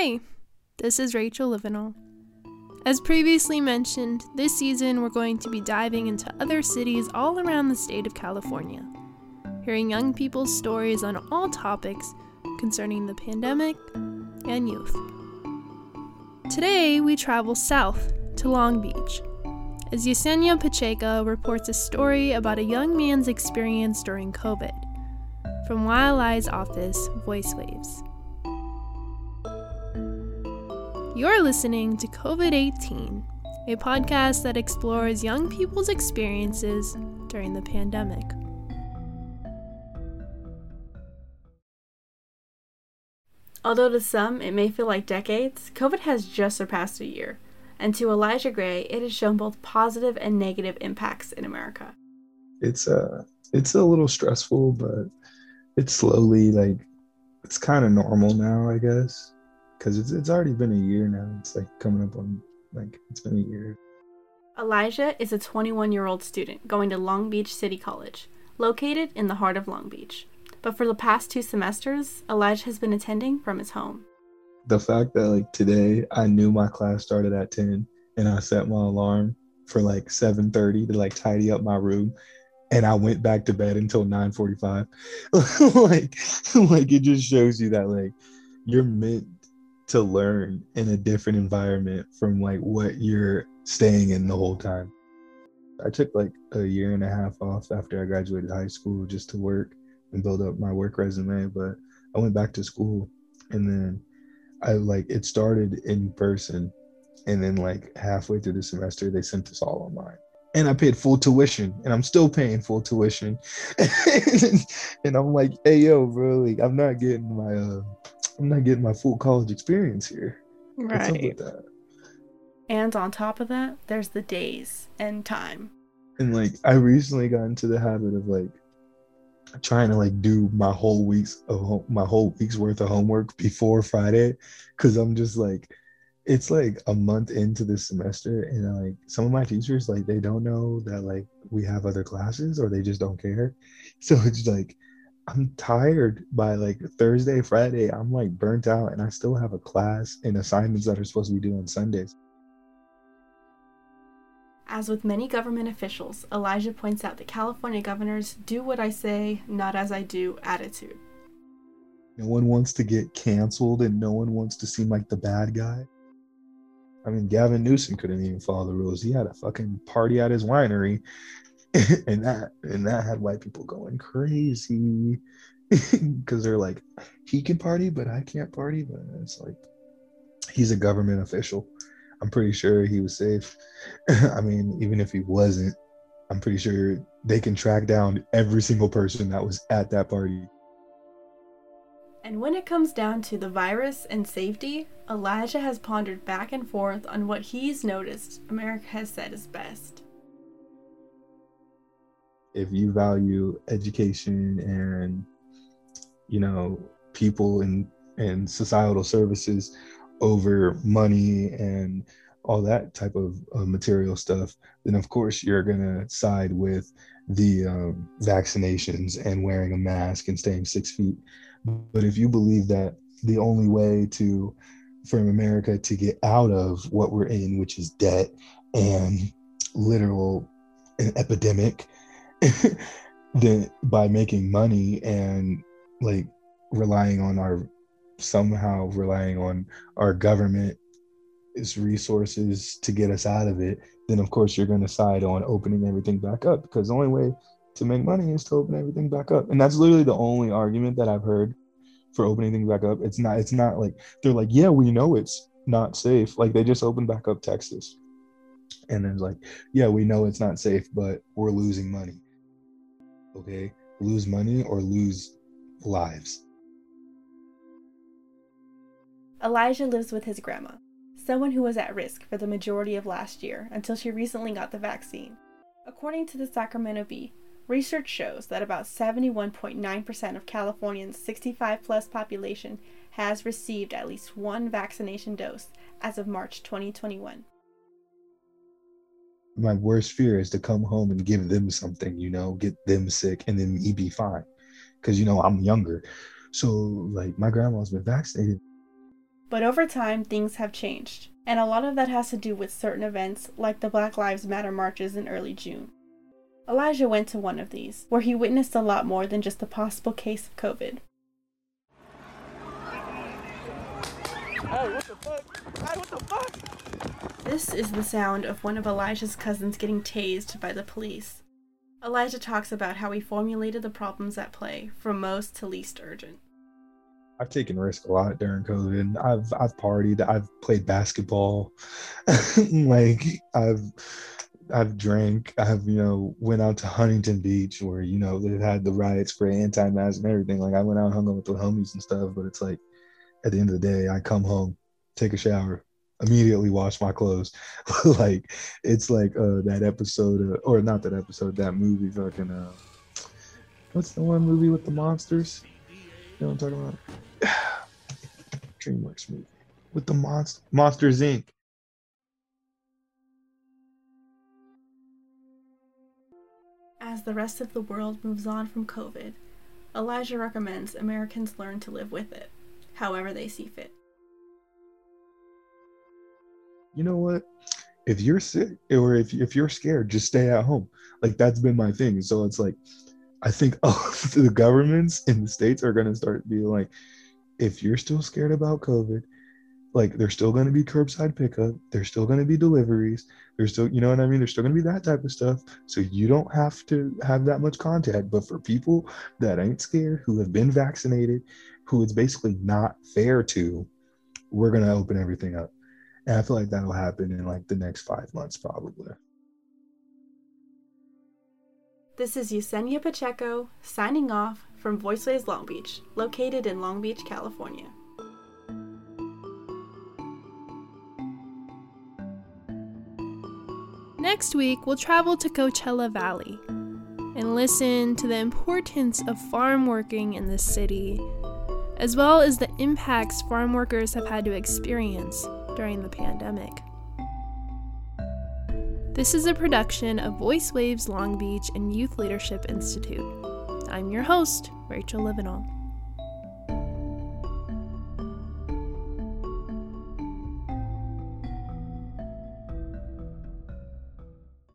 Hey, this is Rachel Livenall. As previously mentioned, this season we're going to be diving into other cities all around the state of California, hearing young people's stories on all topics concerning the pandemic and youth. Today we travel south to Long Beach as Yesenia Pacheco reports a story about a young man's experience during COVID from YLI's office, Voice Waves. You're listening to COVID 18, a podcast that explores young people's experiences during the pandemic. Although to some it may feel like decades, COVID has just surpassed a year, and to Elijah Gray, it has shown both positive and negative impacts in America. It's uh it's a little stressful, but it's slowly like it's kind of normal now, I guess because it's it's already been a year now. It's like coming up on like it's been a year. Elijah is a 21 year old student going to Long Beach City College, located in the heart of Long Beach. But for the past two semesters, Elijah has been attending from his home. The fact that like today I knew my class started at 10 and I set my alarm for like 7:30 to like tidy up my room and I went back to bed until 9:45. like like it just shows you that like you're meant to learn in a different environment from like what you're staying in the whole time. I took like a year and a half off after I graduated high school just to work and build up my work resume, but I went back to school and then I like it started in person and then like halfway through the semester they sent us all online and I paid full tuition, and I'm still paying full tuition. and I'm like, hey yo, bro, like I'm not getting my uh I'm not getting my full college experience here. Right. And on top of that, there's the days and time. And like I recently got into the habit of like trying to like do my whole week's of my whole week's worth of homework before Friday cuz I'm just like it's like a month into the semester and like some of my teachers like they don't know that like we have other classes or they just don't care. So it's like I'm tired by like Thursday, Friday. I'm like burnt out and I still have a class and assignments that are supposed to be due on Sundays. As with many government officials, Elijah points out that California governors do what I say, not as I do attitude. No one wants to get canceled and no one wants to seem like the bad guy. I mean, Gavin Newsom couldn't even follow the rules. He had a fucking party at his winery and that and that had white people going crazy. Because they're like he can party but i can't party but it's like he's a government official. I'm pretty sure he was safe. I mean even if he wasn't i'm pretty sure they can track down every single person that was at that party. And when it comes down to the virus and safety elijah has pondered back and forth on what he's noticed america has said is best if you value education and you know people and and societal services over money and all that type of, material stuff then of course you're to side with the um, vaccinations and wearing a mask and staying six feet. But if you believe that the only way to for america to get out of what we're in which is debt and literal an epidemic that by making money and like relying on our somehow relying on our government its resources to get us out of it then of course you're going to side on opening everything back up because the only way to make money is to open everything back up. And that's literally the only argument that i've heard for opening things back up. It's not it's not like they're like yeah we know it's not safe. Like they just opened back up texas. And it's like yeah we know it's not safe but we're losing money okay? Lose money or lose lives. Elijah lives with his grandma, someone who was at risk for the majority of last year until she recently got the vaccine. According to the Sacramento Bee, research shows that about 71.9% of Californians' 65 plus population has received at least one vaccination dose as of March 2021 my worst fear is to come home and give them something, you know, get them sick and then me be fine. Cause you know, I'm younger. So like my grandma's been vaccinated. But over time, things have changed, and a lot of that has to do with certain events like the Black Lives Matter marches in early June. Elijah went to one of these, where he witnessed a lot more than just a possible case of COVID. Hey, what the fuck? Hey, what the fuck? This is the sound of one of Elijah's cousins getting tased by the police. Elijah talks about how he formulated the problems at play from most to least urgent. I've taken risk a lot during COVID. I've I've partied. I've played basketball. like I've I've drank. I've you know went out to Huntington Beach where you know they've had the riot spray, anti-mask, and everything. Like I went out hung out with the homies and stuff. But it's like at the end of the day, I come home, take a shower, immediately wash my clothes. like it's like uh that episode, uh, or not that episode, that movie, fucking. Uh, what's the one movie with the monsters? You know what I'm talking about? DreamWorks movie with the monster Monsters Inc. As the rest of the world moves on from COVID, Elijah recommends Americans learn to live with it, however they see fit. You know what? If you're sick or if, if you're scared, just stay at home. Like that's been my thing. So it's like, I think oh, the governments in the states are going to start being like, if you're still scared about COVID, like there's still going to be curbside pickup, there's still going to be deliveries, there's still, you know what I mean? There's still going to be that type of stuff. So you don't have to have that much contact. But for people that ain't scared, who have been vaccinated, who it's basically not fair to, we're going to open everything up. And I feel like that'll happen in like the next five months, probably. This is Yesenia Pacheco signing off from Voice Waves Long Beach, located in Long Beach, California. Next week, we'll travel to Coachella Valley and listen to the importance of farm working in the city, as well as the impacts farm workers have had to experience during the pandemic. This is a production of Voice Waves Long Beach and Youth Leadership Institute. I'm your host, Rachel Livenall.